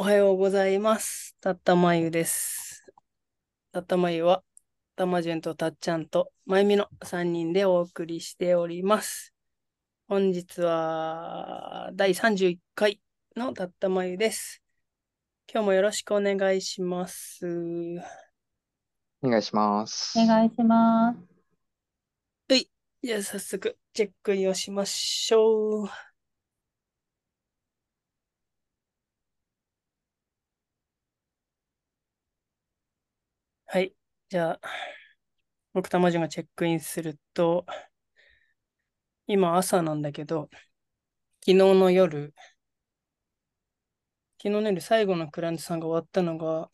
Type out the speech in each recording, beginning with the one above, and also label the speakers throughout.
Speaker 1: おはようございます。たったまゆです。たったまゆは、たまじゅんとたっちゃんとまゆみの3人でお送りしております。本日は第31回のたったまゆです。今日もよろしくお願いします。
Speaker 2: お願いします。
Speaker 3: お願いします。
Speaker 1: じゃあ早速チェックインをしましょう。はい。じゃあ、僕たまじがチェックインすると、今朝なんだけど、昨日の夜、昨日の夜最後のクライアントさんが終わったのが、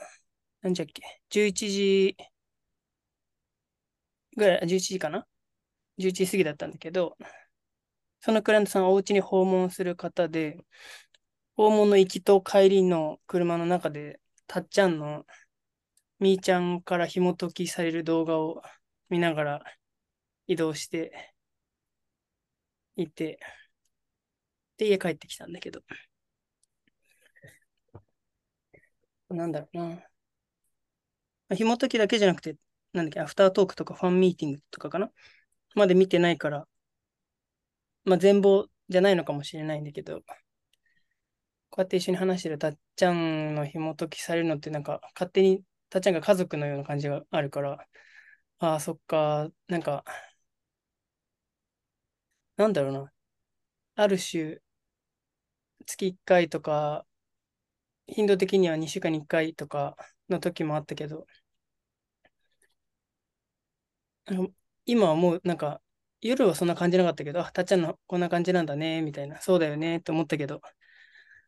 Speaker 1: 何時だっけ ?11 時ぐらい、11時かな ?11 時過ぎだったんだけど、そのクライアントさんはお家に訪問する方で、訪問の行きと帰りの車の中で、たっちゃんのみーちゃんから紐解きされる動画を見ながら移動していて、で、家帰ってきたんだけど、なんだろうな。まあ紐解きだけじゃなくて、なんだっけ、アフタートークとかファンミーティングとかかなまで見てないから、まあ全貌じゃないのかもしれないんだけど、こうやって一緒に話してるたっちゃんの紐解きされるのってなんか勝手にたっちゃんが家族のような感じがあるから、ああ、そっか、なんか、なんだろうな。ある種、月1回とか、頻度的には2週間に1回とかの時もあったけど、今はもうなんか、夜はそんな感じなかったけど、あ、たっちゃんのこんな感じなんだね、みたいな、そうだよね、って思ったけど、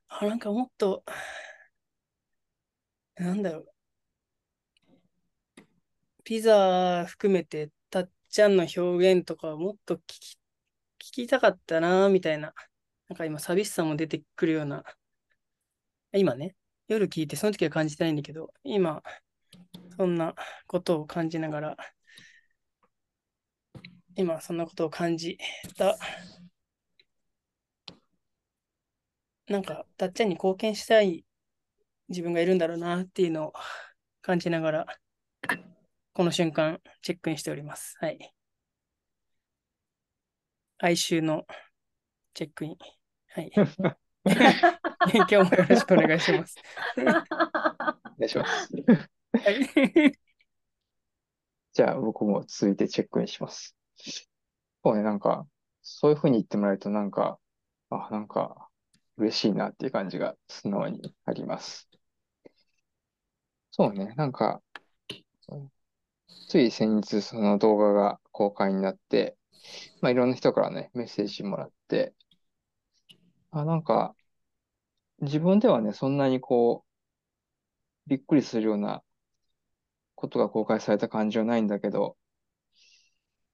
Speaker 1: あ、なんかもっと、なんだろう、ピザ含めて、たっちゃんの表現とかもっと聞き、聞きたかったな、みたいな。なんか今、寂しさも出てくるような。今ね、夜聞いて、その時は感じてないんだけど、今、そんなことを感じながら、今、そんなことを感じた。なんか、たっちゃんに貢献したい自分がいるんだろうな、っていうのを感じながら、この瞬間、チェックインしております。はい。哀愁のチェックイン。はい。今日もよろしくお願いします。
Speaker 2: お願いします。
Speaker 1: はい。
Speaker 2: じゃあ僕も続いてチェックインします。そうね、なんか、そういうふうに言ってもらえるとなんか、あ、なんか、嬉しいなっていう感じが素直にあります。そうね、なんか、つい先日その動画が公開になって、まあいろんな人からね、メッセージもらって、あ、なんか、自分ではね、そんなにこう、びっくりするようなことが公開された感じはないんだけど、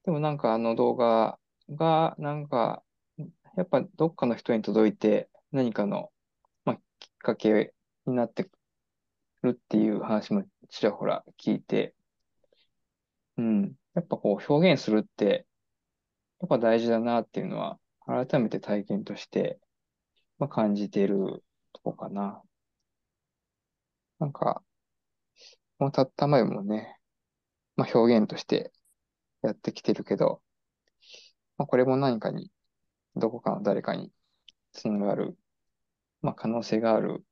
Speaker 2: でもなんかあの動画が、なんか、やっぱどっかの人に届いて何かの、まあ、きっかけになってるっていう話もちらほら聞いて、うん。やっぱこう表現するって、やっぱ大事だなっていうのは、改めて体験として、まあ、感じているとこかな。なんか、もうたったまえもね、まあ、表現としてやってきてるけど、まあ、これも何かに、どこかの誰かにつながる、まあ、可能性がある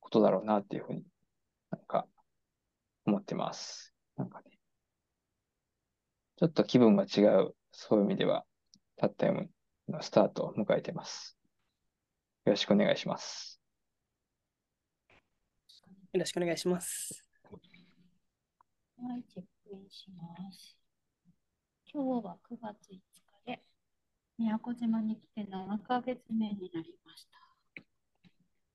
Speaker 2: ことだろうなっていうふうになんか思ってます。なんかね、ちょっと気分が違う、そういう意味では、たったやむのスタートを迎えてます。よろしくお願いします。
Speaker 1: よろしくお願いします。
Speaker 3: はい、チェックインします。今日は9月5日で、宮古島に来て7ヶ月目になりました。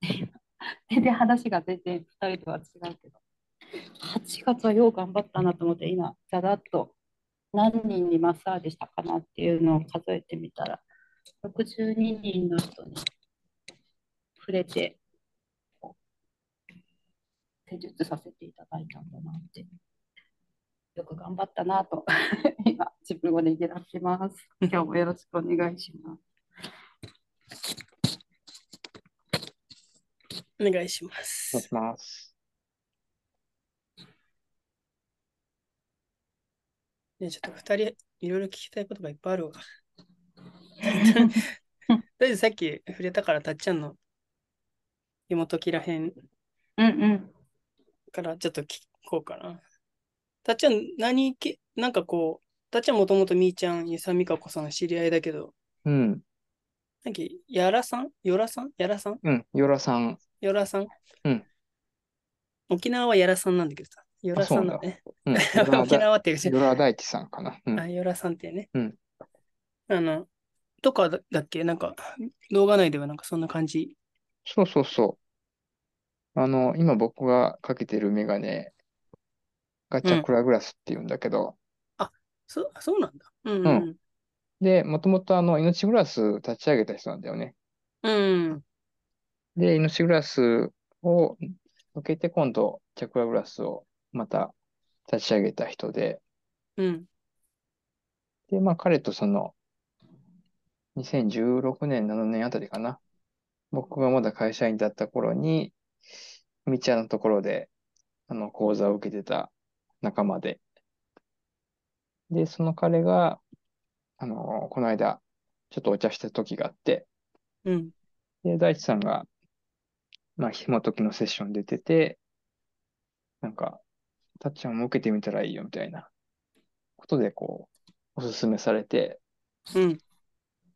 Speaker 3: 全然話が全然2人とは違うけど、8月はよう頑張ったなと思って、今、ざらっと何人にマッサージしたかなっていうのを数えてみたら、62人の人に触れて、施術させていただいたんだなって。よく頑張ったなと 今自分をねぎらってます。今日もよろしくお願いします。
Speaker 1: お願いしま
Speaker 2: お願い
Speaker 1: す
Speaker 2: し。ます。
Speaker 1: ね、ちょっと二人、いろいろ聞きたいことがいっぱいあるわ。とりあえずさっき触れたから、たっちゃんの紐解きらへん
Speaker 3: うんうん。
Speaker 1: からちょっと聞こうかな。たっちゃん、何け、なんかこう、たっちゃんもともとみーちゃん、ゆさみかこさん知り合いだけど、
Speaker 2: うん。
Speaker 1: なんか、やらさん？よらさん？やらさん？
Speaker 2: うん。ヨラさん。
Speaker 1: よらさん？
Speaker 2: うん。
Speaker 1: 沖縄はやらさんなんだけどさ。よらさんだね。
Speaker 2: うん。ヨ ラ
Speaker 1: 沖
Speaker 2: だ
Speaker 1: 縄っていうし
Speaker 2: ヨラ大地さんかな。うん。
Speaker 1: あ、よらさんってね。
Speaker 2: うん。
Speaker 1: あの、とかだだっけ？なんか、動画内ではなんかそんな感じ？
Speaker 2: そうそうそう。あの、今僕がかけてるメガネがチャクラグラスっていうんだけど、
Speaker 1: そそうなんだ。うん
Speaker 2: う
Speaker 1: うん。
Speaker 2: で、もともとあの、命グラス立ち上げた人なんだよね。
Speaker 1: うん。
Speaker 2: で、命グラスを受けて今度、チャクラグラスをまた立ち上げた人で、
Speaker 1: うん。
Speaker 2: で、まあ彼とその、2016年、7年あたりかな。僕がまだ会社員だった頃に、みっちゃんのところで、あの、講座を受けてた仲間で。で、その彼が、あの、この間、ちょっとお茶した時があって、
Speaker 1: うん。
Speaker 2: で、大地さんが、まあ、紐解きのセッション出てて、なんか、たっちゃんも受けてみたらいいよみたいなことで、こう、おすすめされて、
Speaker 1: うん。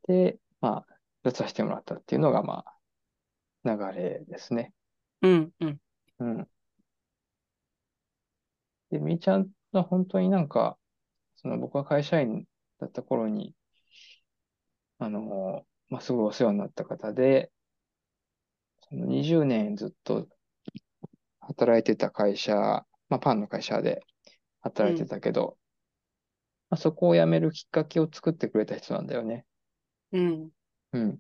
Speaker 2: で、まあ、出させてもらったっていうのが、まあ、流れですね。
Speaker 1: うん。うん。
Speaker 2: うん。で、みーちゃんは本当になんか、その僕が会社員だった頃に、あの、まあ、すごいお世話になった方で、その20年ずっと働いてた会社、まあ、パンの会社で働いてたけど、まあ、そこを辞めるきっかけを作ってくれた人なんだよね。
Speaker 1: うん。
Speaker 2: うん。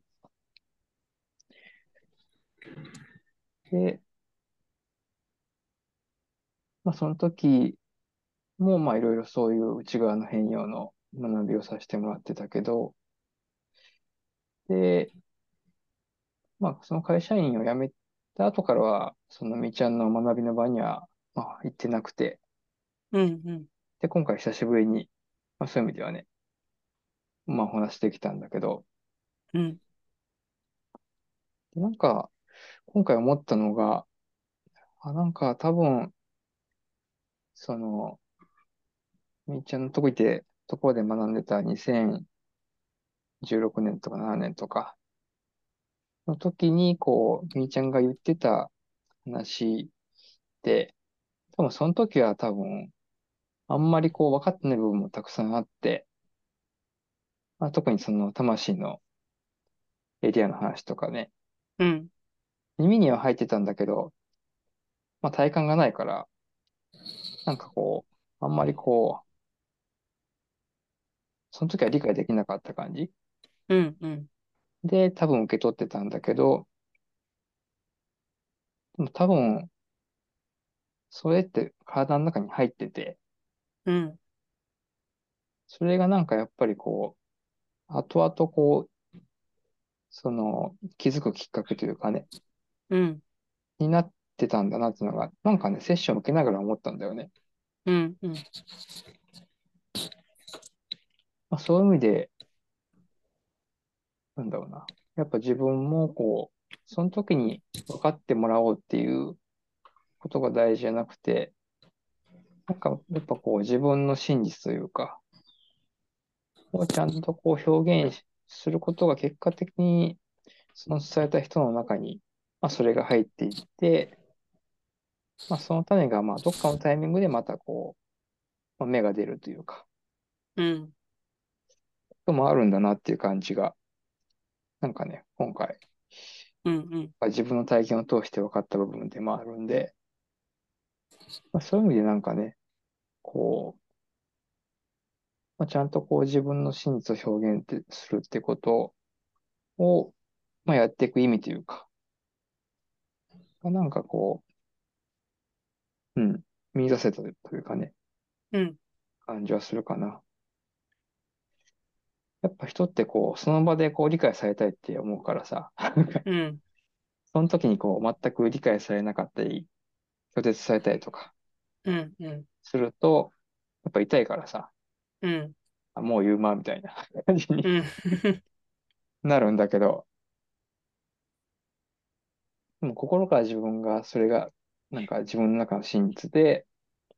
Speaker 2: で、まあ、その時も、まあ、いろいろそういう内側の変容の学びをさせてもらってたけど、で、まあ、その会社員を辞めた後からは、そのみーちゃんの学びの場には、まあ、行ってなくて、
Speaker 1: うん。うん。
Speaker 2: で、今回久しぶりに、まあ、そういう意味ではね、まあ、お話できたんだけど、
Speaker 1: うん。
Speaker 2: でなんか、今回思ったのが、あ、なんか多分、その、みーちゃんのとこいて、ところで学んでた2016年とか7年とかの時に、こう、みーちゃんが言ってた話で、多分その時は多分、あんまりこう分かってない部分もたくさんあって、まあ、特にその魂のエリアの話とかね、
Speaker 1: うん。
Speaker 2: 耳には入ってたんだけど、まあ体感がないから、なんかこう、あんまりこう、その時は理解できなかった感じ
Speaker 1: うん。うん。
Speaker 2: で、多分受け取ってたんだけど、でも多分、それって体の中に入ってて、
Speaker 1: うん。
Speaker 2: それがなんかやっぱりこう、後々こう、その気づくきっかけというかね、
Speaker 1: うん。
Speaker 2: になってたんだなっていうのが、なんかね、セッションを受けながら思ったんだよね。
Speaker 1: うん。うん。
Speaker 2: まあ、そういう意味で、なんだろうな。やっぱ自分もこう、その時に分かってもらおうっていうことが大事じゃなくて、なんかやっぱこう自分の真実というか、をちゃんとこう表現することが結果的にその伝えた人の中に、まあ、それが入っていって、まあ、その種がまあどっかのタイミングでまたこう、まあ、芽が出るというか、
Speaker 1: うん。
Speaker 2: こともあるんだなっていう感じが、なんかね、今回、
Speaker 1: うん。うん。
Speaker 2: 自分の体験を通して分かった部分でもあるんで、まあ、そういう意味でなんかね、こう、まあ、ちゃんとこう自分の真実を表現ってするってことを、まあ、やっていく意味というか、まあなんかこう、うん、見出せたというかね、
Speaker 1: うん。
Speaker 2: 感じはするかな。やっぱ人ってこう、その場でこう理解されたいって思うからさ、
Speaker 1: うん。
Speaker 2: その時にこう、全く理解されなかったり、拒絶されたりとか
Speaker 1: うん、うん、
Speaker 2: すると、やっぱ痛いからさ、
Speaker 1: うん、
Speaker 2: あもう言うま、みたいな。感じに
Speaker 1: うん、
Speaker 2: なるんだけど、でも心から自分がそれが、なんか自分の中の真実で、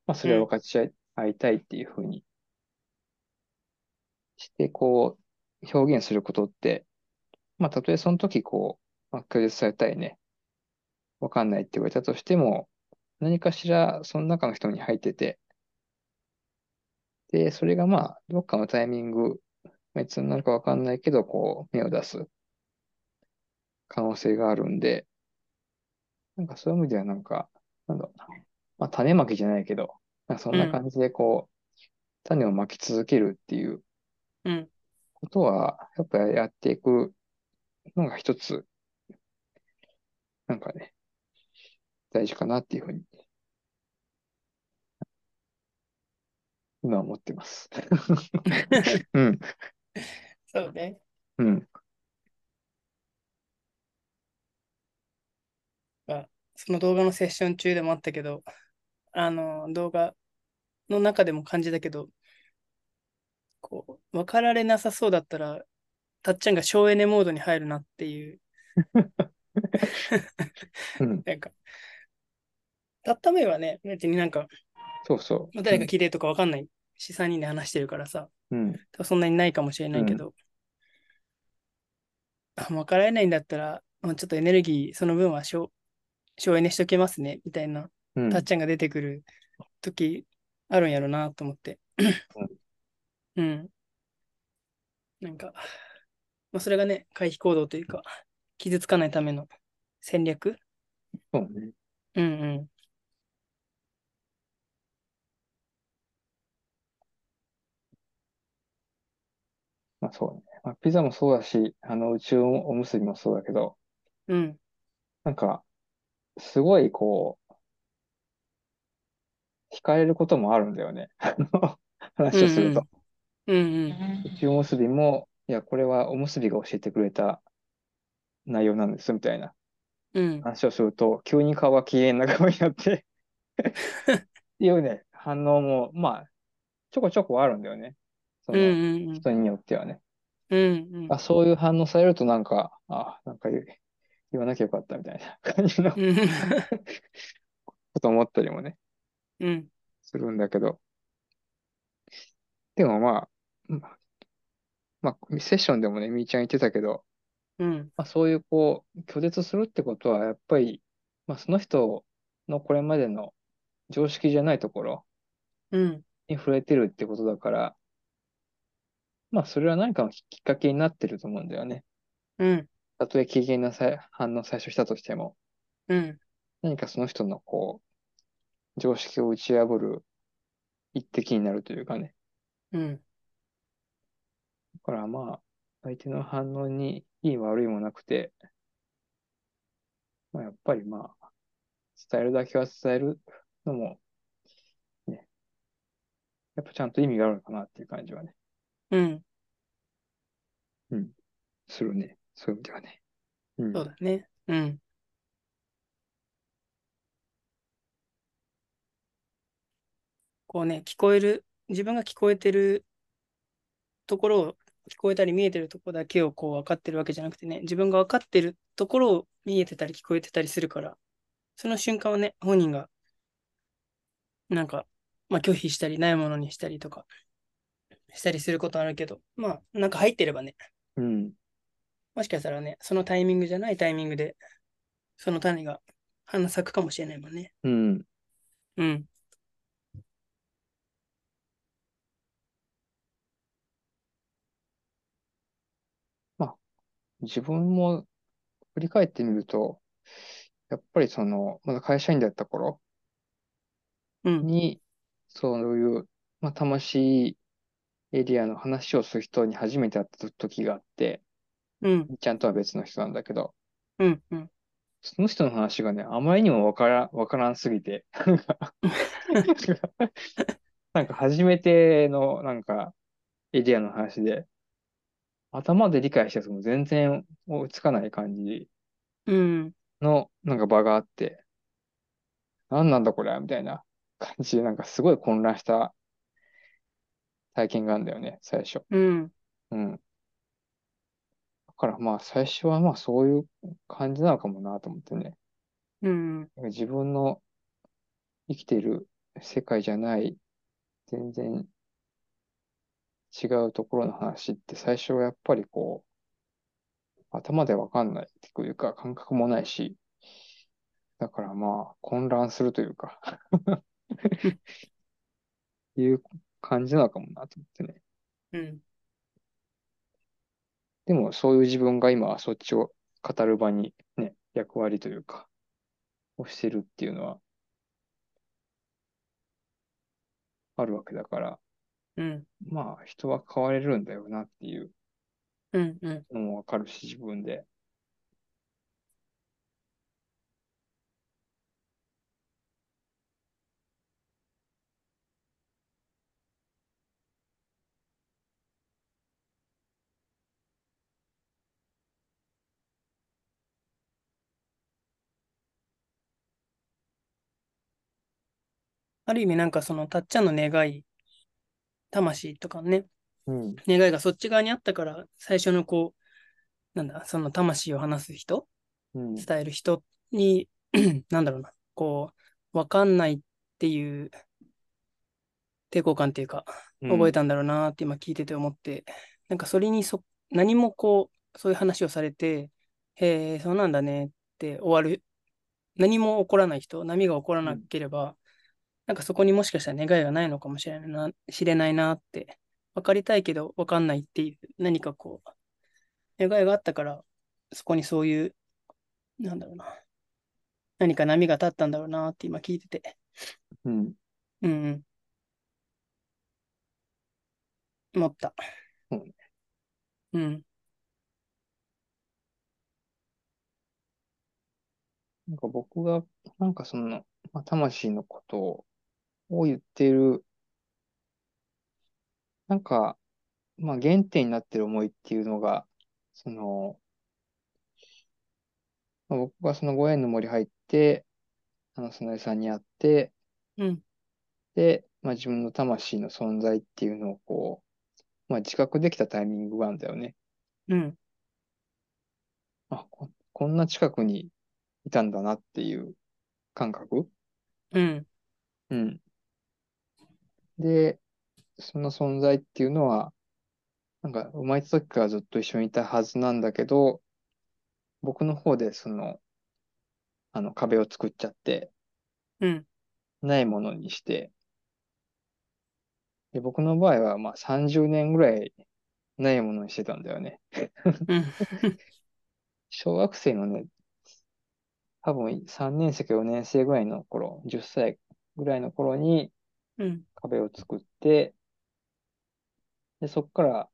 Speaker 2: まあそれを分かち合いたいっていうふうにして、こう、表現することって、まあたとえその時こう、まあ、拒絶されたりね、わかんないって言われたとしても、何かしらその中の人に入ってて、で、それがまあ、どっかのタイミング、いつになるかわかんないけど、こう、芽を出す。可能性があるんで、なんかそういう意味ではなんか、なんだろうな。まあ、種まきじゃないけど、なんかそんな感じでこう、種をまき続けるっていう。
Speaker 1: うん、
Speaker 2: ことは、やっぱりやっていくのが一つ、なんかね、大事かなっていうふうに、今は思ってます。うん、
Speaker 1: そうね。
Speaker 2: うん、
Speaker 1: その動画のセッション中でもあったけど、あの、動画の中でも感じたけど、こう、分かられなさそうだったら、たっちゃんが省エネモードに入るなっていう、
Speaker 2: うん、
Speaker 1: なんか、たっためはね、別になんか、
Speaker 2: そうそ
Speaker 1: まあ誰が聞いてるとか分かんないし、3人で話してるからさ、
Speaker 2: う。うん、
Speaker 1: そんなにないかもしれないけど、あ分かられないんだったら、まあちょっとエネルギー、その分は省省エネしとけますね、みたいな、
Speaker 2: うん、
Speaker 1: たっちゃんが出てくる時あるんやろなと思って。うん。なんか、まあ、それがね、回避行動というか、傷つかないための戦略
Speaker 2: そうね。
Speaker 1: うんうん。
Speaker 2: そうね。まあ、ピザもそうだし、あの、宇宙おむすびもそうだけど、
Speaker 1: うん。
Speaker 2: なんか、すごいこう、惹かれることもあるんだよね。あの、話をすると。
Speaker 1: うんうん。
Speaker 2: 宇宙おむすびも、いや、これはおむすびが教えてくれた内容なんです、みたいな
Speaker 1: うん。
Speaker 2: 話をすると、急に顔が機嫌な顔になって っていうね、反応も、まあ、ちょこちょこあるんだよね。そ
Speaker 1: うん
Speaker 2: の、
Speaker 1: うんうん。
Speaker 2: 人によってはね。
Speaker 1: うんうん
Speaker 2: あ、そういう反応されるとなんか、あ、なんか言う言わなきゃよかったみたいな感じの
Speaker 1: うん。
Speaker 2: こと思ったりもね、
Speaker 1: うん。
Speaker 2: するんだけど。でもまあ、まあ、まあ、セッションでもね、みーちゃん言ってたけど、
Speaker 1: うん。
Speaker 2: まあ、そういうこう、拒絶するってことは、やっぱり、まあ、その人のこれまでの常識じゃないところ
Speaker 1: うん。
Speaker 2: に触れてるってことだから、まあ、それは何かのきっかけになってると思うんだよね。
Speaker 1: うん。
Speaker 2: たとえ機嫌なさい反応最初したとしても、
Speaker 1: うん。
Speaker 2: 何かその人のこう、常識を打ち破る一滴になるというかね。
Speaker 1: うん。
Speaker 2: だからまあ、相手の反応にいい悪いもなくて、まあやっぱりまあ、伝えるだけは伝えるのも、ね、やっぱちゃんと意味があるのかなっていう感じはね、
Speaker 1: うん。
Speaker 2: するね。そういう意味ではね。うん。
Speaker 1: そうだね。うん。こうね、聞こえる、自分が聞こえてるところを、聞こえたり見えてるところだけをこう分かってるわけじゃなくてね、自分が分かってるところを見えてたり聞こえてたりするから、その瞬間はね、本人が、なんか、まあ拒否したり、ないものにしたりとか、したりすることあるけど、まあ、なんか入ってればね、
Speaker 2: うん。
Speaker 1: もしかしたらね、そのタイミングじゃないタイミングで、その種が花咲くかもしれないもんね。
Speaker 2: うん。
Speaker 1: うん。
Speaker 2: 自分も振り返ってみると、やっぱりその、まだ会社員だった頃
Speaker 1: うん。
Speaker 2: に、そういう、まあ、魂エリアの話をする人に初めて会った時があって、
Speaker 1: うん。
Speaker 2: ちゃんとは別の人なんだけど、
Speaker 1: うん。うん。
Speaker 2: その人の話がね、あまりにもわから、わからんすぎて、なんか 初めてのなんかエリアの話で、頭で理解したやつも全然追いつかない感じ
Speaker 1: うん。
Speaker 2: のなんか場があって、何なんだこれみたいな感じで、なんかすごい混乱した体験があるんだよね、最初。
Speaker 1: うん。
Speaker 2: うん。だからまあ最初はまあそういう感じなのかもなと思ってね。
Speaker 1: うん。
Speaker 2: 自分の生きている世界じゃない、全然違うところの話って最初はやっぱりこう、頭でわかんないっていうか感覚もないし、だからまあ混乱するというか いう感じなのかもなと思ってね。
Speaker 1: うん。
Speaker 2: でもそういう自分が今はそっちを語る場にね、役割というか、をしてるっていうのはあるわけだから、
Speaker 1: うん。
Speaker 2: まあ人は変われるんだよなっていう
Speaker 1: うん。うん。
Speaker 2: のもわかるし、自分で。
Speaker 1: ある意味なんかそのたっちゃんの願い、魂とかね、
Speaker 2: うん。
Speaker 1: 願いがそっち側にあったから、最初のこう、なんだ、その魂を話す人、
Speaker 2: うん。
Speaker 1: 伝える人に、なんだろうな、こう、わかんないっていう抵抗感っていうか、覚えたんだろうなって今聞いてて思って、なんかそれにそ、何もこう、そういう話をされて、へえ、そうなんだねって終わる、何も起こらない人、波が起こらなければ、なんかそこにもしかしたら願いがないのかもしれないな、知れないなって、分かりたいけど分かんないっていう、何かこう、願いがあったから、そこにそういう、なんだろうな、何か波が立ったんだろうなって今聞いてて、
Speaker 2: うん。
Speaker 1: うんうん。思った。
Speaker 2: そうね
Speaker 1: うん。
Speaker 2: なんか僕が、なんかその、まあ、魂のことを言っている、なんか、まあ原点になってる思いっていうのが、その、まあ、僕がそのご縁の森入って、あの、砂井さんに会って、
Speaker 1: うん。
Speaker 2: で、まあ自分の魂の存在っていうのをこう、まあ自覚できたタイミングがあるんだよね。
Speaker 1: うん。
Speaker 2: あ、こ、こんな近くにいたんだなっていう感覚？
Speaker 1: うん。
Speaker 2: うん。で、その存在っていうのは、なんか生まれた時からずっと一緒にいたはずなんだけど、僕の方でその、あの壁を作っちゃって、
Speaker 1: うん。
Speaker 2: ないものにして、で、僕の場合はまあ30年ぐらいないものにしてたんだよね。
Speaker 1: うん。
Speaker 2: 小学生のね、多分3年生か4年生ぐらいの頃、10歳ぐらいの頃に
Speaker 1: うん。
Speaker 2: 壁を作って、で、そこから、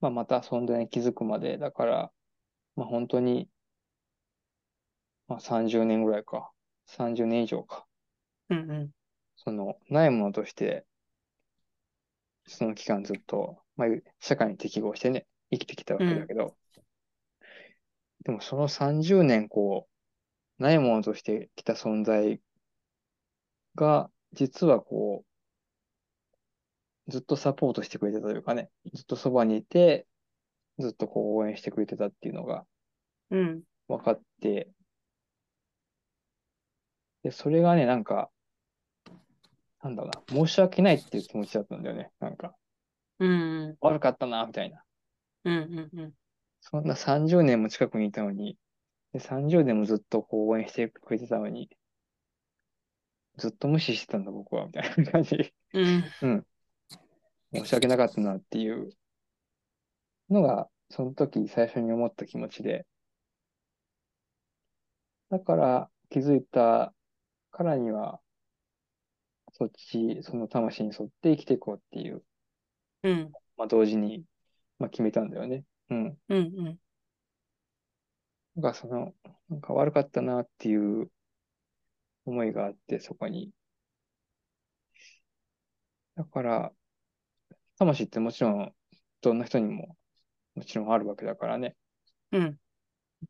Speaker 2: まあ、また存在に気づくまで、だから、まあ、本当に、まあ、30年ぐらいか。30年以上か。
Speaker 1: うん。うん。
Speaker 2: その、ないものとして、その期間ずっと、まあ、社会に適合してね、生きてきたわけだけど、でもその30年、こう、ないものとしてきた存在が、実はこう、ずっとサポートしてくれてたというかね、ずっとそばにいて、ずっとこう応援してくれてたっていうのが
Speaker 1: うん。
Speaker 2: 分かって、で、それがね、なんか、なんだろうな、申し訳ないっていう気持ちだったんだよね。なんか、
Speaker 1: うん。
Speaker 2: 悪かったな、みたいな。
Speaker 1: うん。うん。
Speaker 2: そんな30年も近くにいたのに、で30年もずっとこう応援してくれてたのに、ずっと無視してたんだ、僕は、みたいな感じ。
Speaker 1: うん。
Speaker 2: うん。申し訳なかったなっていうのが、その時最初に思った気持ちで。だから気づいたからには、そっち、その魂に沿って生きていこうっていう、
Speaker 1: うん。
Speaker 2: まあ同時に、まあ決めたんだよね。うん。
Speaker 1: うん。うん。
Speaker 2: なんかその、なんか悪かったなっていう思いがあって、そこに。だから、魂ってもちろん、どんな人にも、もちろんあるわけだからね。
Speaker 1: うん。
Speaker 2: だ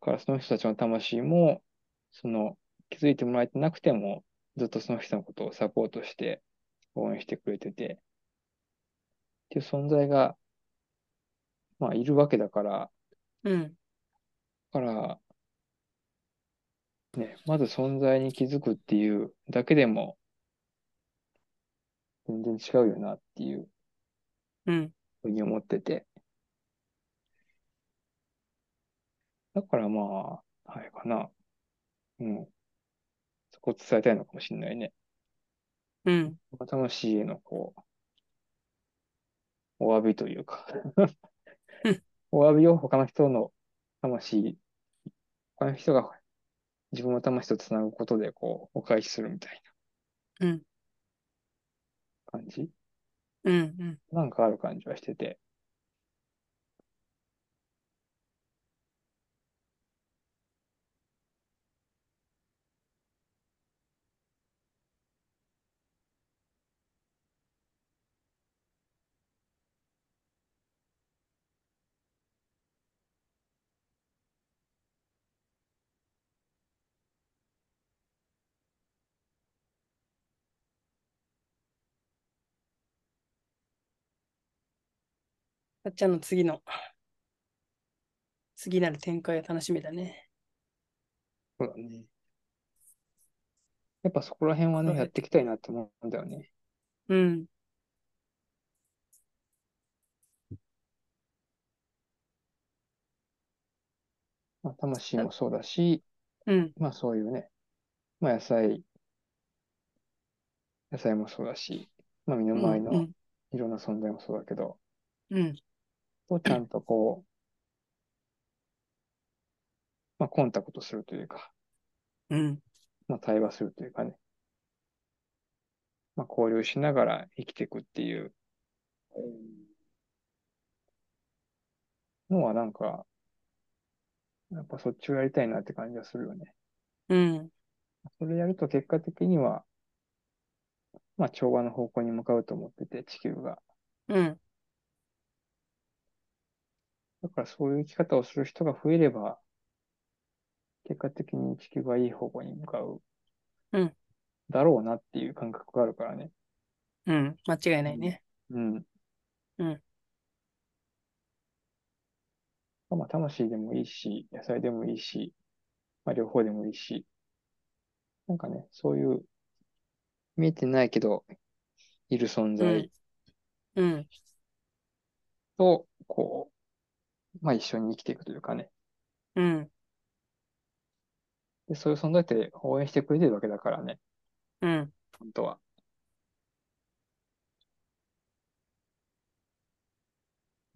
Speaker 2: からその人たちの魂も、その、気づいてもらえてなくても、ずっとその人のことをサポートして、応援してくれてて、っていう存在が、まあ、いるわけだから、
Speaker 1: うん。
Speaker 2: だから、ね、まず存在に気づくっていうだけでも、全然違うよなっていう
Speaker 1: うん。
Speaker 2: ふうに思ってて。だからまあ、あれかな。うん。そこを伝えたいのかもしれないね。
Speaker 1: うん。
Speaker 2: 魂へのこう、お詫びというか
Speaker 1: うん、
Speaker 2: お詫びを他の人の魂、他の人が自分の魂とつなぐことでこう、お返しするみたい
Speaker 1: うん。
Speaker 2: な感じ？
Speaker 1: うん。うん。
Speaker 2: なんかある感じはしてて。
Speaker 1: たっちゃんの次の、次なる展開が楽しみだね。
Speaker 2: そうだね。やっぱそこら辺はね、やっていきたいなって思うんだよね。
Speaker 1: うん。
Speaker 2: まあ、魂もそうだし、
Speaker 1: うん。
Speaker 2: まあそういうね、まあ野菜、野菜もそうだし、まあ身の
Speaker 1: うん。
Speaker 2: 回りの
Speaker 1: うん。
Speaker 2: いろんな存在もそうだけど、
Speaker 1: うん。
Speaker 2: とちゃんとこう、まあコンタクトするというか、
Speaker 1: うん。
Speaker 2: まあ対話するというかね、まあ交流しながら生きていくっていうのはなんか、やっぱそっちをやりたいなって感じがするよね。
Speaker 1: うん。
Speaker 2: それやると結果的には、まあ調和の方向に向かうと思ってて、地球が。
Speaker 1: うん。
Speaker 2: だからそういう生き方をする人が増えれば、結果的に地球がいい方向に向かう。
Speaker 1: うん
Speaker 2: だろうなっていう感覚があるからね。
Speaker 1: うん。間違いないね。
Speaker 2: うん。
Speaker 1: うん。
Speaker 2: まあ、魂でもいいし、野菜でもいいし、まあ、両方でもいいし、なんかね、そういう、見えてないけど、いる存在
Speaker 1: うん。
Speaker 2: と、こう、まあ一緒に生きていくというかね。
Speaker 1: うん。
Speaker 2: で、そういう存在って応援してくれてるわけだからね、
Speaker 1: うん。
Speaker 2: 本当は。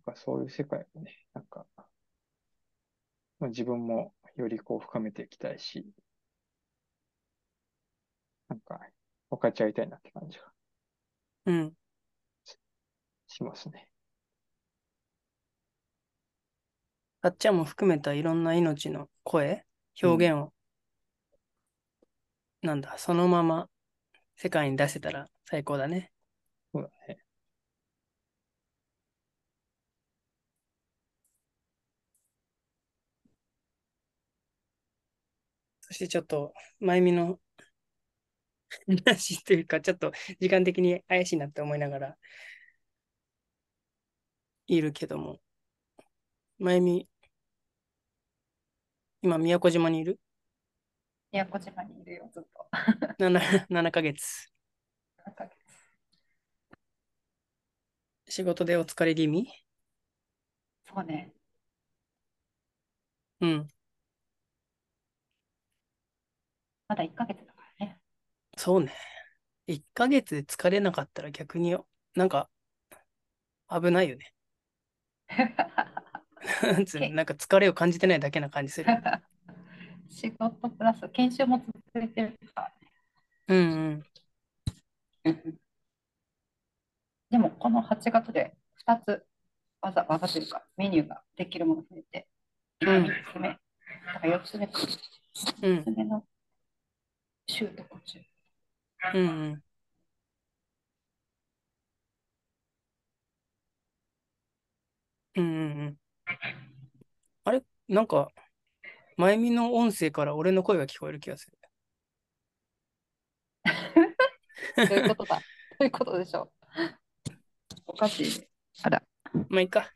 Speaker 2: なんかそういう世界をね、なんか、まあ、自分もよりこう深めていきたいし、なんか、分かち合いたいなって感じが
Speaker 1: うん。
Speaker 2: しますね。
Speaker 1: たっちゃんも含めたいろんな命の声、表現を、なんだ、そのまま世界に出せたら最高だね。
Speaker 2: そうだね。
Speaker 1: そしてちょっと、まゆみの話というか、ちょっと時間的に怪しいなって思いながらいるけども、まゆみ、今、宮古島にいる？
Speaker 3: 宮古島にいるよ、ずっと。
Speaker 1: 7, 7ヶ月。
Speaker 3: なんか
Speaker 1: 仕事でお疲れ気味？
Speaker 3: そうね。
Speaker 1: うん。
Speaker 3: まだ1ヶ月だからね。
Speaker 1: そうね。1ヶ月で疲れなかったら逆に、なんか、危ないよね。なんか疲れを感じてないだけな感じする。
Speaker 3: 仕事プラス研修も続いてるから
Speaker 1: うんうん。
Speaker 3: ね。でも、この8月で2つ技、技というかメニューができるものが増えて、今
Speaker 1: うん
Speaker 3: 3つ目、だから4つ目か、
Speaker 1: うん
Speaker 3: 4つ目の習得中。
Speaker 1: うんうん。うんうんうん。あれ？なんか、まゆみの音声から俺の声が聞こえる気がする。
Speaker 3: どういうことだどういうことでしょうおかしいね。あら。
Speaker 1: まあいいか。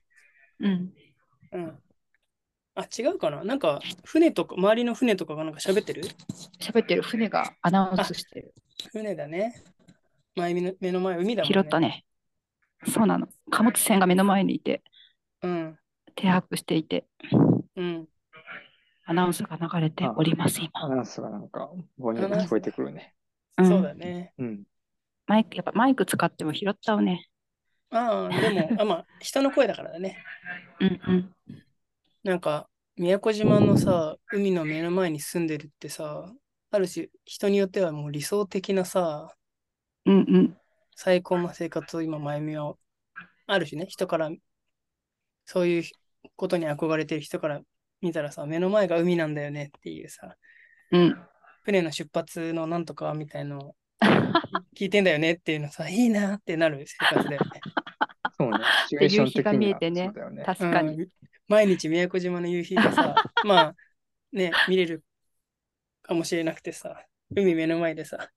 Speaker 3: うん。
Speaker 1: うん。あ、違うかな？なんか、船とか、周りの船とかがなんか喋ってる？
Speaker 3: 喋ってる船がアナウンスしてる。
Speaker 1: 船だね。まゆみの目の前、海だもんね。
Speaker 3: 拾ったね。そうなの。貨物船が目の前にいて、
Speaker 1: うん。
Speaker 3: 停泊していて、
Speaker 1: うん。
Speaker 3: アナウンスが流れております、今。
Speaker 2: アナウンスがなんか、ぼんやり聞こえてくるね。
Speaker 3: うん
Speaker 1: そうだね。
Speaker 2: うん。
Speaker 3: マイク、やっぱマイク使っても拾っちゃうね。
Speaker 1: ああ、でも、あ、まあ、人の声だからだね。
Speaker 3: うんうん。
Speaker 1: なんか、宮古島のさ、海の目の前に住んでるってさ、ある種、人によってはもう理想的なさ、
Speaker 3: うんうん。
Speaker 1: 最高の生活を今、まゆみは、ある種ね、人から、そういうことに憧れてる人から見たらさ、目の前が海なんだよねっていうさ、
Speaker 3: うん。
Speaker 1: 船の出発のなんとかみたいのを 聞いてんだよねっていうのさ、いいなってなる生活だよね。
Speaker 2: そうね。シチュエーション的
Speaker 3: 夕日が見
Speaker 2: には
Speaker 3: えてね
Speaker 2: そうだよね。
Speaker 3: 確かに。
Speaker 1: うん毎日宮古島の夕日がさ、まあね、見れるかもしれなくてさ、海目の前でさ、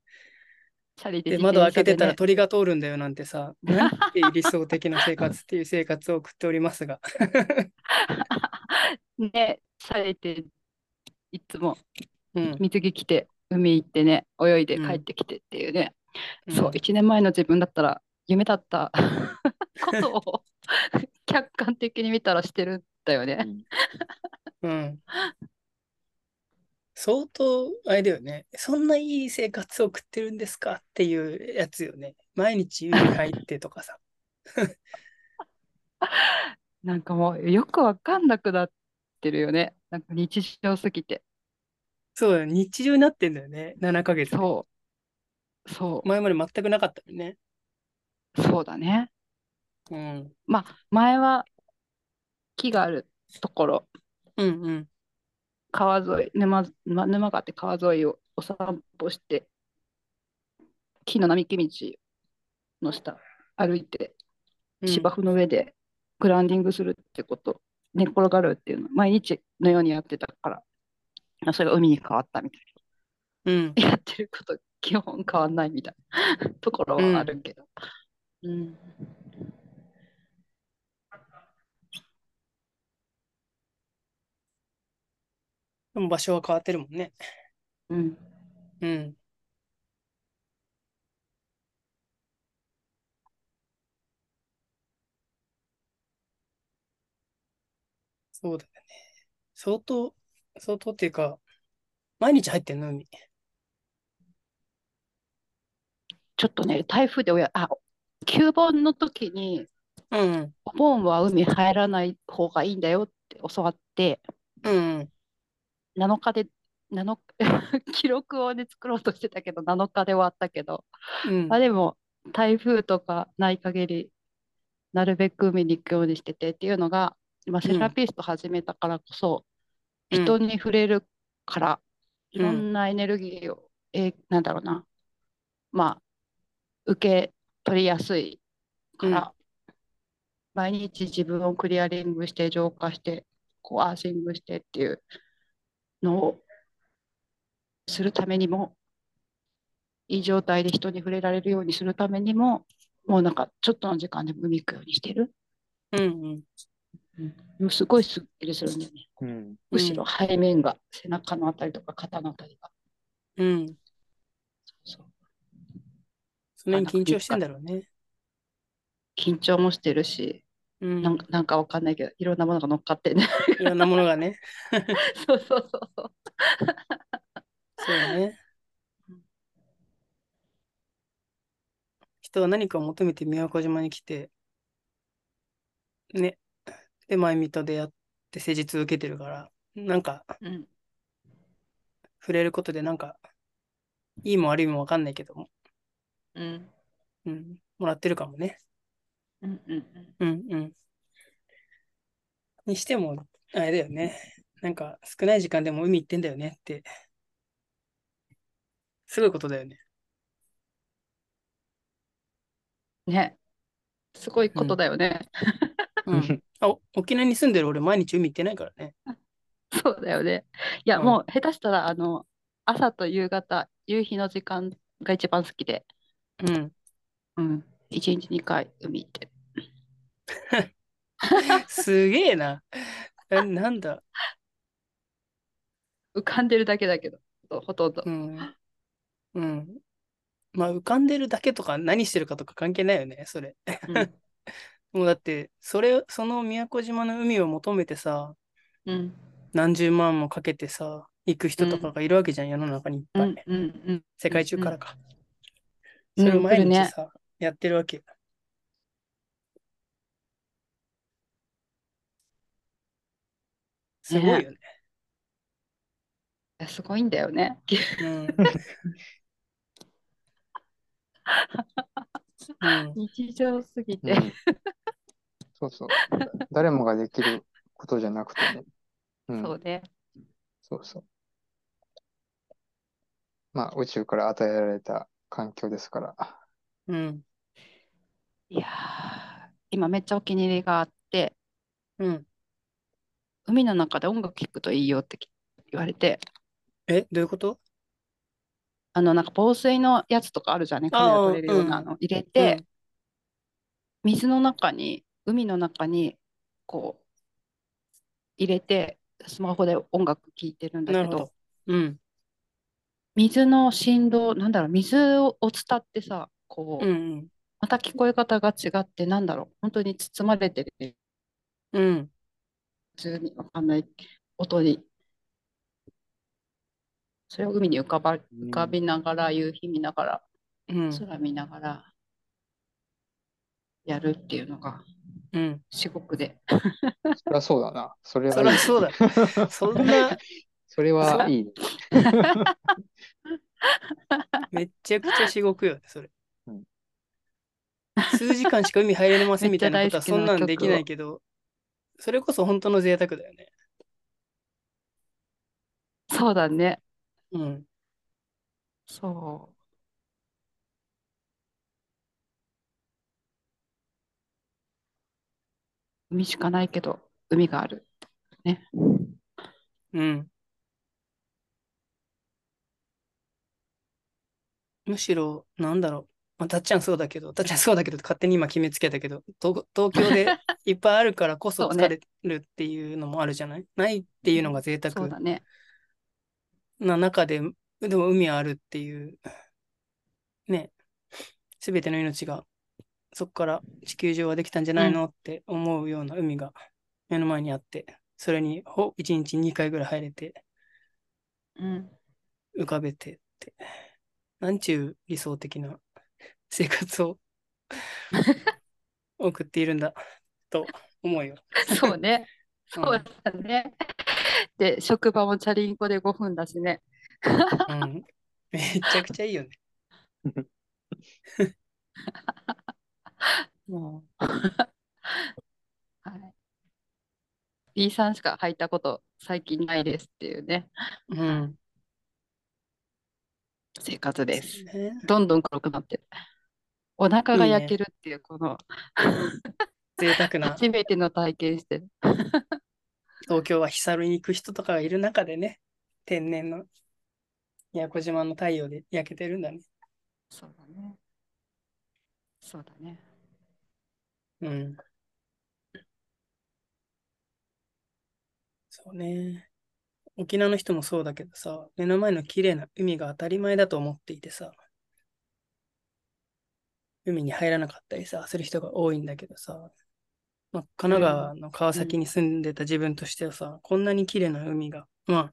Speaker 1: で窓開けてたら鳥が通るんだよなんてさ、なんて理想的な生活っていう生活を送っておりますが。
Speaker 3: ね、チャリでいつも
Speaker 1: うん。
Speaker 3: 水着着て、海行ってね、泳いで
Speaker 1: うん
Speaker 3: 帰ってきてっていうね。
Speaker 1: うん
Speaker 3: そう、1年前の自分だったら夢だったことを 客観的に見たらしてるんだよね。
Speaker 1: うん。相当、あれだよね。そんないい生活を送ってるんですか？っていうやつよね。毎日海入ってとかさ。
Speaker 3: なんかもうよくわかんなくなってるよね。なんか日常すぎて。
Speaker 1: そうだよ。日常になってんだよね。7ヶ月で。
Speaker 3: そう。そ
Speaker 1: 前まで全くなかったよね。
Speaker 3: う。そうだね。
Speaker 1: うん。
Speaker 3: まあ、前は木があるところ、
Speaker 1: うんうん。
Speaker 3: 川沿い、沼、ま沼があって川沿いをお散歩して、木の並木道の下歩いて、
Speaker 1: うん
Speaker 3: 芝生の上でグラウンディングするってこと、寝っ転がるっていうの、毎日のようにやってたから、あそれが海に変わったみたい
Speaker 1: うん。
Speaker 3: な。やってること、基本変わんないみたいなところはあるけど。うん。
Speaker 1: でも場所は変わってるもんね。
Speaker 3: うん。
Speaker 1: うん。そうだよね。相当、相当っていうか、毎日入ってんの海？
Speaker 3: ちょっとね、台風でおや、あ、旧盆の時に、
Speaker 1: うんうん。
Speaker 3: お盆は海入らない方がいいんだよって教わって、
Speaker 1: うんうん。
Speaker 3: 7日で、7日 記録をね、作ろうとしてたけど、7日で終わったけど、
Speaker 1: うん。
Speaker 3: あ、でも、台風とかない限り、なるべく海に行くようにしててっていうのが、今、セラピスト始めたからこそ、
Speaker 1: うん。
Speaker 3: 人に触れるから、いろ
Speaker 1: うん
Speaker 3: んなエネルギーを、えーなんだろうな、まあ、受け取りやすいから、毎日自分をクリアリングして、浄化して、こうアーシングしてっていうのをするためにも、いい状態で人に触れられるようにするためにも、もうなんかちょっとの時間でも海行くようにしてる。
Speaker 1: うんうん。
Speaker 3: もうすごいすっきりするんだよね。
Speaker 2: うん。
Speaker 3: 後ろ、背面が、背中のあたりとか肩のあたりが。
Speaker 1: うん。
Speaker 3: そう
Speaker 1: それに緊張してんだろうね。
Speaker 3: 緊張もしてるし、
Speaker 1: うん。
Speaker 3: なんかなんかわかんないけど、いろんなものが乗っかってね。
Speaker 1: いろんなものがね。
Speaker 3: そうそうそうそう。
Speaker 1: そうだね。人は何かを求めて宮古島に来て、ね。で、マイミと出会って施術を受けてるから、なんか
Speaker 3: うん。
Speaker 1: 触れることでなんか、いいも悪いもわかんないけども、
Speaker 3: うん。
Speaker 1: うん、もらってるかもね。
Speaker 3: うんうんうん。
Speaker 1: うんうん。にしても、あれだよね。なんか少ない時間でも海行ってんだよねって。すごいことだよね。
Speaker 3: ね。すごいことだよね。
Speaker 1: うん。あ、お沖縄に住んでる俺毎日海行ってないからね。
Speaker 3: そうだよね。いや、
Speaker 1: うん
Speaker 3: もう下手したら、あの、朝と夕方、夕日の時間が一番好きで、
Speaker 1: うん。
Speaker 3: うん。一日二回海行ってる。
Speaker 1: すげえな。えなんだ？
Speaker 3: 浮かんでるだけだけど、ほとんど
Speaker 1: う。ん。うん。まあ、浮かんでるだけとか何してるかとか関係ないよね、それ。
Speaker 3: うん。
Speaker 1: もうだって、それ、その宮古島の海を求めてさ、
Speaker 3: うん。
Speaker 1: 何十万もかけてさ、行く人とかがいるわけじゃん、世の中にいっぱい。
Speaker 3: うん。うん。うん。
Speaker 1: 世界中からか。
Speaker 3: うん
Speaker 1: それを毎日さ、やってるわけよ。すごいよね。
Speaker 3: いやすごいんだよね。
Speaker 1: うん。うん。
Speaker 3: 日常すぎて。
Speaker 2: うんそうそう。誰もができることじゃなくてね。うん、
Speaker 3: そうね。
Speaker 2: そうそう。まあ、宇宙から与えられた環境ですから。
Speaker 1: うん。
Speaker 3: いやー、今めっちゃお気に入りがあって、
Speaker 1: うん。
Speaker 3: 海の中で音楽聴くといいよって言われて、
Speaker 1: え、どういうこと？
Speaker 3: あの、なんか防水のやつとかあるじゃんね。カメラ撮れるようなの入れて、水の中に、海の中に、こう、入れて、スマホで音楽聴いてるんだけど
Speaker 1: なるほど、。うん。
Speaker 3: 水の振動、なんだろう、水を伝ってさ、こう、
Speaker 1: うんうん。
Speaker 3: また聞こえ方が違って、なんだろう、本当に包まれてる、
Speaker 1: うん。
Speaker 3: 普通にわかんない音に。それを海に浮かば、浮かびながら、夕日見ながら、
Speaker 1: うん。
Speaker 3: 空見ながら、やるっていうのが、
Speaker 1: うん。
Speaker 3: 至極で。
Speaker 2: そりゃそうだな。それ
Speaker 1: そ
Speaker 2: はいい
Speaker 1: りゃそうだ。そんな、
Speaker 2: それはいいね。
Speaker 1: めっちゃくちゃ至極よね、それ
Speaker 2: うん。
Speaker 1: 数時間しか海入れません みたいなことは
Speaker 3: めっちゃ大好きなん
Speaker 1: そなんできないけど、それこそ本当の贅沢だよね。
Speaker 3: そうだね。
Speaker 1: うん。
Speaker 3: そう。海しかないけど、海がある。ね。
Speaker 1: うん。むしろ、なんだろう。まあ、たっちゃんそうだけど、たっちゃんそうだけど、勝手に今決めつけたけど、東東京で いっぱいあるからこそ疲れるっていうのもあるじゃない？ないっていうのが贅沢。な中で、でも海あるっていう、ね、すべての命がそこから地球上はできたんじゃないのって思うような海が目の前にあって、それにほ1日2回ぐらい入れて
Speaker 3: うん。
Speaker 1: 浮かべてって、なんちゅう理想的な生活を 送っているんだと思うよ。
Speaker 3: そうね。
Speaker 1: うん
Speaker 3: そうだね。で、職場もチャリンコで5分だしね。
Speaker 1: うん、めちゃくちゃいいよね。も
Speaker 3: はい。B さんしか履いたこと最近ないですっていうね、
Speaker 1: う、うん。
Speaker 3: 生活です。
Speaker 1: ね
Speaker 3: どんどん黒くなってる。お腹が焼けるっていう、この
Speaker 1: 贅沢な
Speaker 3: 初めての体験してる。
Speaker 1: 東京は日サロに行く人とかがいる中でね、天然の宮古島の太陽で焼けてるんだね。
Speaker 3: そうだね。そうだね。
Speaker 1: うん。そうね。沖縄の人もそうだけどさ、目の前の綺麗な海が当たり前だと思っていてさ、海に入らなかったりさ、する人が多いんだけどさ、まあ、神奈川の川崎に住んでた自分としてはさ、こんなに綺麗な海が、ま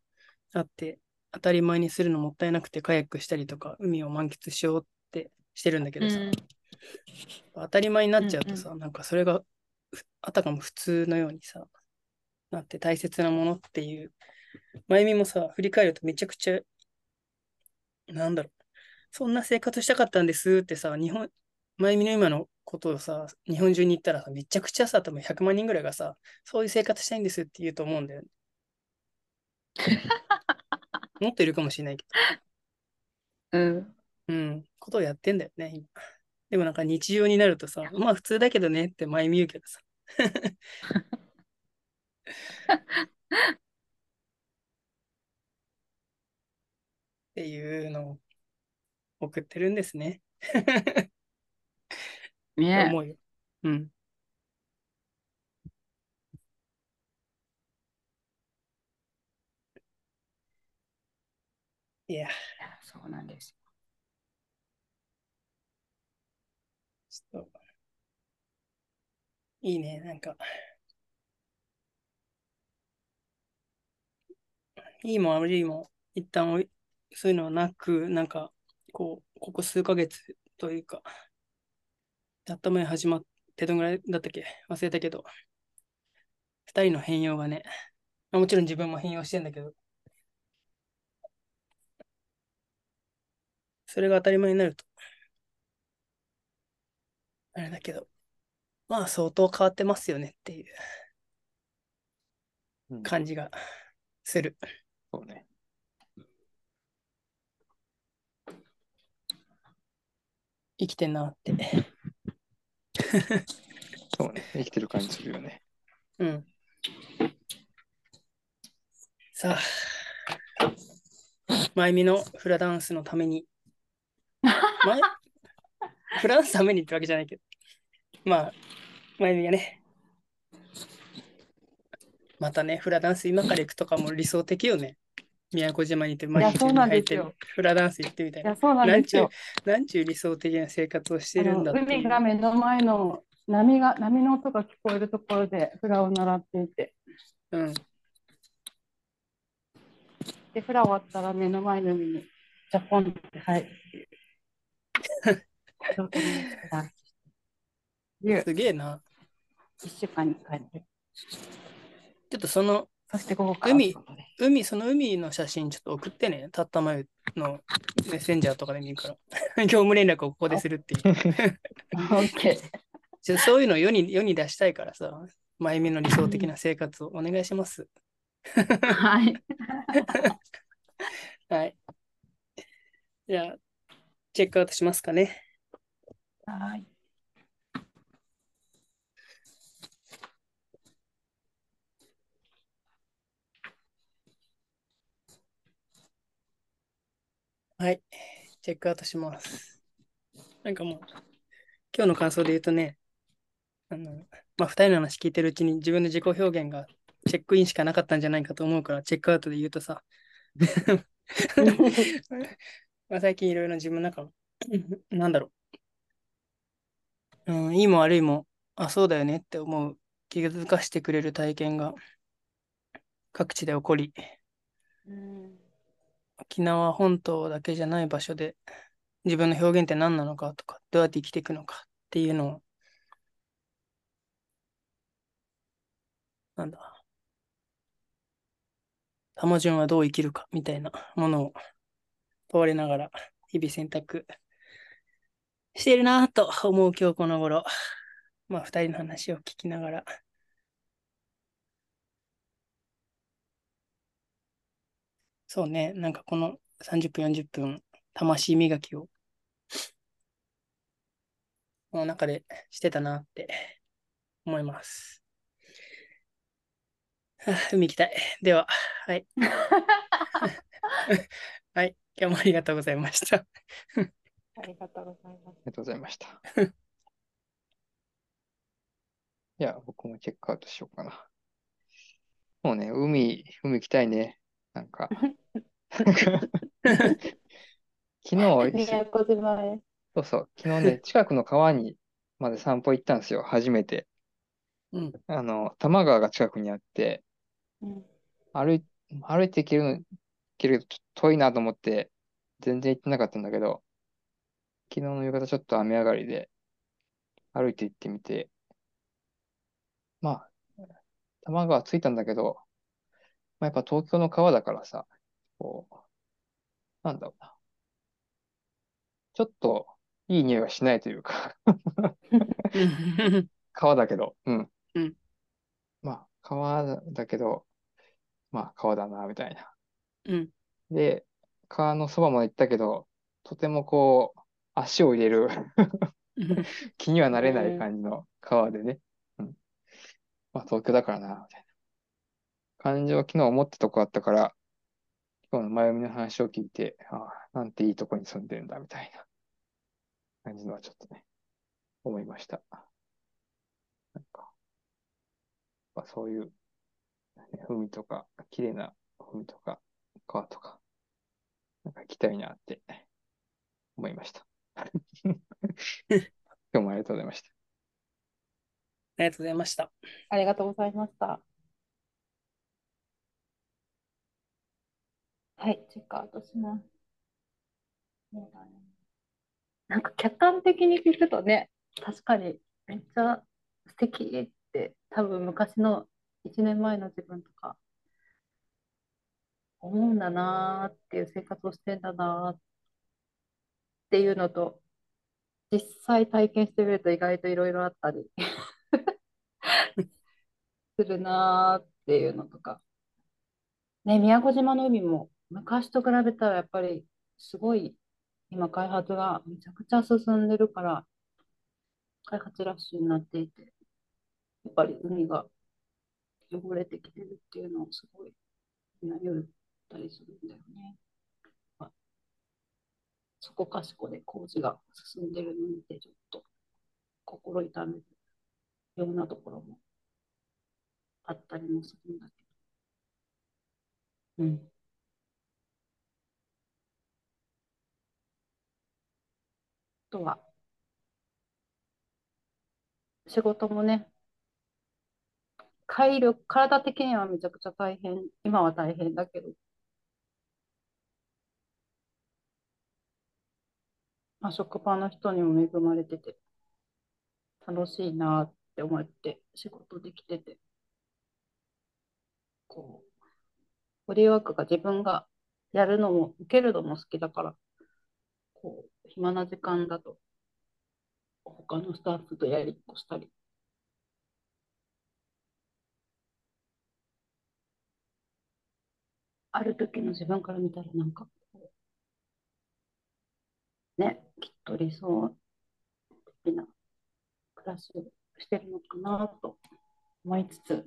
Speaker 1: あ、あって、当たり前にするのもったいなくてカヤックしたりとか、海を満喫しようってしてるんだけどさ、
Speaker 3: うん。
Speaker 1: 当たり前になっちゃうとさ、なんかそれがふあたかも普通のようにさ、なって大切なものっていう、まゆみもさ、振り返るとめちゃくちゃ、なんだろう、そんな生活したかったんですってさ、日本、まゆみの今のことをさ、日本中に行ったらさ、めちゃくちゃさ、多分100万人ぐらいがさ、そういう生活したいんですって言うと思うんだよね。もっといるかもしれないけ
Speaker 3: うん。
Speaker 1: ど、うん、ことをやってんだよね、今。でもなんか日常になるとさ、まあ普通だけどねって前見言うけどさ。ていうのを送ってるんですね。
Speaker 3: ね
Speaker 1: 思うよ。うん。いや、
Speaker 3: いやそうなんです。
Speaker 1: ちょっと、いいね、なんか、いいも悪いも、一旦おいそういうのはなく、なんか、こう、ここ数ヶ月というか、やっと前始まってどんぐらいだったっけ？忘れたけど、二人の変容がね、まあもちろん自分も変容してんだけど、それが当たり前になると、あれだけど、まあ相当変わってますよねっていう。
Speaker 2: うん。
Speaker 1: 感じがする。
Speaker 2: そうね。
Speaker 1: 生きてんなって。
Speaker 2: そうね。生きてる感じするよね。
Speaker 1: うん。さあ、まゆみのフラダンスのために、フラダンスのためにってわけじゃないけど、まあ、まゆみがね、またね、フラダンス今から行くとかも理想的よね。宮古島に行って毎日
Speaker 3: そうなん
Speaker 1: 入ってフラダンス行ってみたいな。
Speaker 3: いや、そうなんですよ。
Speaker 1: なんちゅう理想的な生活をしてるんだ
Speaker 3: 海が目の前の波が波の音が聞こえるところでフラを習っていて、
Speaker 1: うん。
Speaker 3: で、フラ終わったら目の前の海にジャポンって入る って い
Speaker 1: すげえな。
Speaker 3: 一週間に帰って、
Speaker 1: ちょっとその
Speaker 3: そしてから
Speaker 1: 海海、その海の写真ちょっと送ってね。たったまゆのメッセンジャーとかで見るから。業務連絡をここでするっていう。
Speaker 3: オッケー。
Speaker 1: ちょそういうのを世に世に出したいからさ、まゆみの理想的な生活をお願いします。
Speaker 3: はい。
Speaker 1: はい。じゃあ、チェックアウトしますかね。
Speaker 3: はい。
Speaker 1: はい。チェックアウトします。なんかもう、今日の感想で言うとね、あの、まあ、二人の話聞いてるうちに自分の自己表現がチェックインしかなかったんじゃないかと思うから、チェックアウトで言うとさ、まあ最近いろいろ自分の中の、なんだろう、うん、いいも悪いも、あ、そうだよねって思う、気づかしてくれる体験が各地で起こり、
Speaker 3: うん
Speaker 1: 沖縄本島だけじゃない場所で自分の表現って何なのかとか、どうやって生きていくのかっていうのを、なんだ、タモ順はどう生きるかみたいなものを問われながら日々選択してるなと思う今日この頃、まあ二人の話を聞きながら、そうね、なんかこの30分、40分、魂磨きを、この中でしてたなって思います。はあ海行きたい。では、はい。はい。今日もありがとうございました。
Speaker 3: ありがとうございます。
Speaker 2: ありがとうございました。いや、僕もチェックアウトしようかな。もうね、海、海行きたいね。なんか、なんか昨日、
Speaker 3: 宮古島へ。
Speaker 2: そうそう、昨日ね、近くの川にまで散歩行ったんですよ、初めて。
Speaker 1: うん。
Speaker 2: あの、多摩川が近くにあって、
Speaker 3: うん
Speaker 2: 歩い、歩いて行けるの、行けるけど、ちょっと遠いなと思って、全然行ってなかったんだけど、昨日の夕方ちょっと雨上がりで、歩いて行ってみて、まあ、多摩川着いたんだけど、まあ、やっぱ東京の川だからさ、こう、なんだろうな。ちょっといい匂いがしないというか 川だけど、うん。
Speaker 1: うん
Speaker 2: まあ、川だけど、まあ、川だな、みたいな。
Speaker 1: うん。
Speaker 2: で、川のそばまで行ったけど、とてもこう、足を入れる 気にはなれない感じの川でね。うん。まあ、東京だからな、みたいな感じを昨日思ったとこあったから、今日の前の話を聞いて、ああ、なんていいとこに住んでるんだみたいな感じのはちょっとね、思いました。なんか、まあ、そういう、ね海とか、綺麗な海とか、川とか、なんか行きたいなって思いました。今日もありがとうございました。
Speaker 1: ありがとうございました。
Speaker 3: ありがとうございました。はい、チェックアウトします。なんか客観的に聞くとね、確かにめっちゃ素敵って多分昔の1年前の自分とか思うんだなーっていう生活をしてんだなーっていうのと実際体験してみると意外といろいろあったり するなーっていうのとか。ね、宮古島の海も昔と比べたらやっぱりすごい今開発がめちゃくちゃ進んでるから開発ラッシュになっていてやっぱり海が汚れてきてるっていうのをすごい悩んだりするんだよね。そこかしこで工事が進んでるのを見てちょっと心痛めるようなところもあったりもするんだけど。うん。とは、仕事もね、体力、体的にはめちゃくちゃ大変、今は大変だけど、まあ、職場の人にも恵まれてて、楽しいなって思って仕事できてて、こう、ボディーワークが自分がやるのも、受けるのも好きだから、こう、暇な時間だと、他のスタッフとやりっこしたり、ある時の自分から見たらなんかこう、ね、きっと理想的な暮らしをしてるのかなと思いつつ、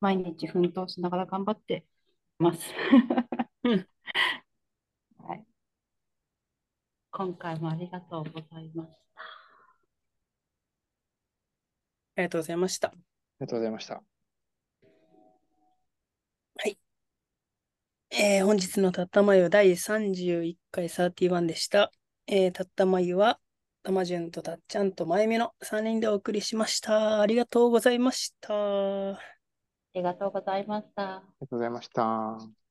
Speaker 3: 毎日奮闘しながら頑張ってます。今回もありがとうございました。
Speaker 1: ありがとうございました。
Speaker 2: ありがとうございました。
Speaker 1: えー本日のたったまゆ第31回31でした。えーたったまゆは、たまじゅんとたっちゃんとまゆみの3人でお送りしました。ありがとうございました。
Speaker 3: ありがとうございました。
Speaker 2: ありがとうございました。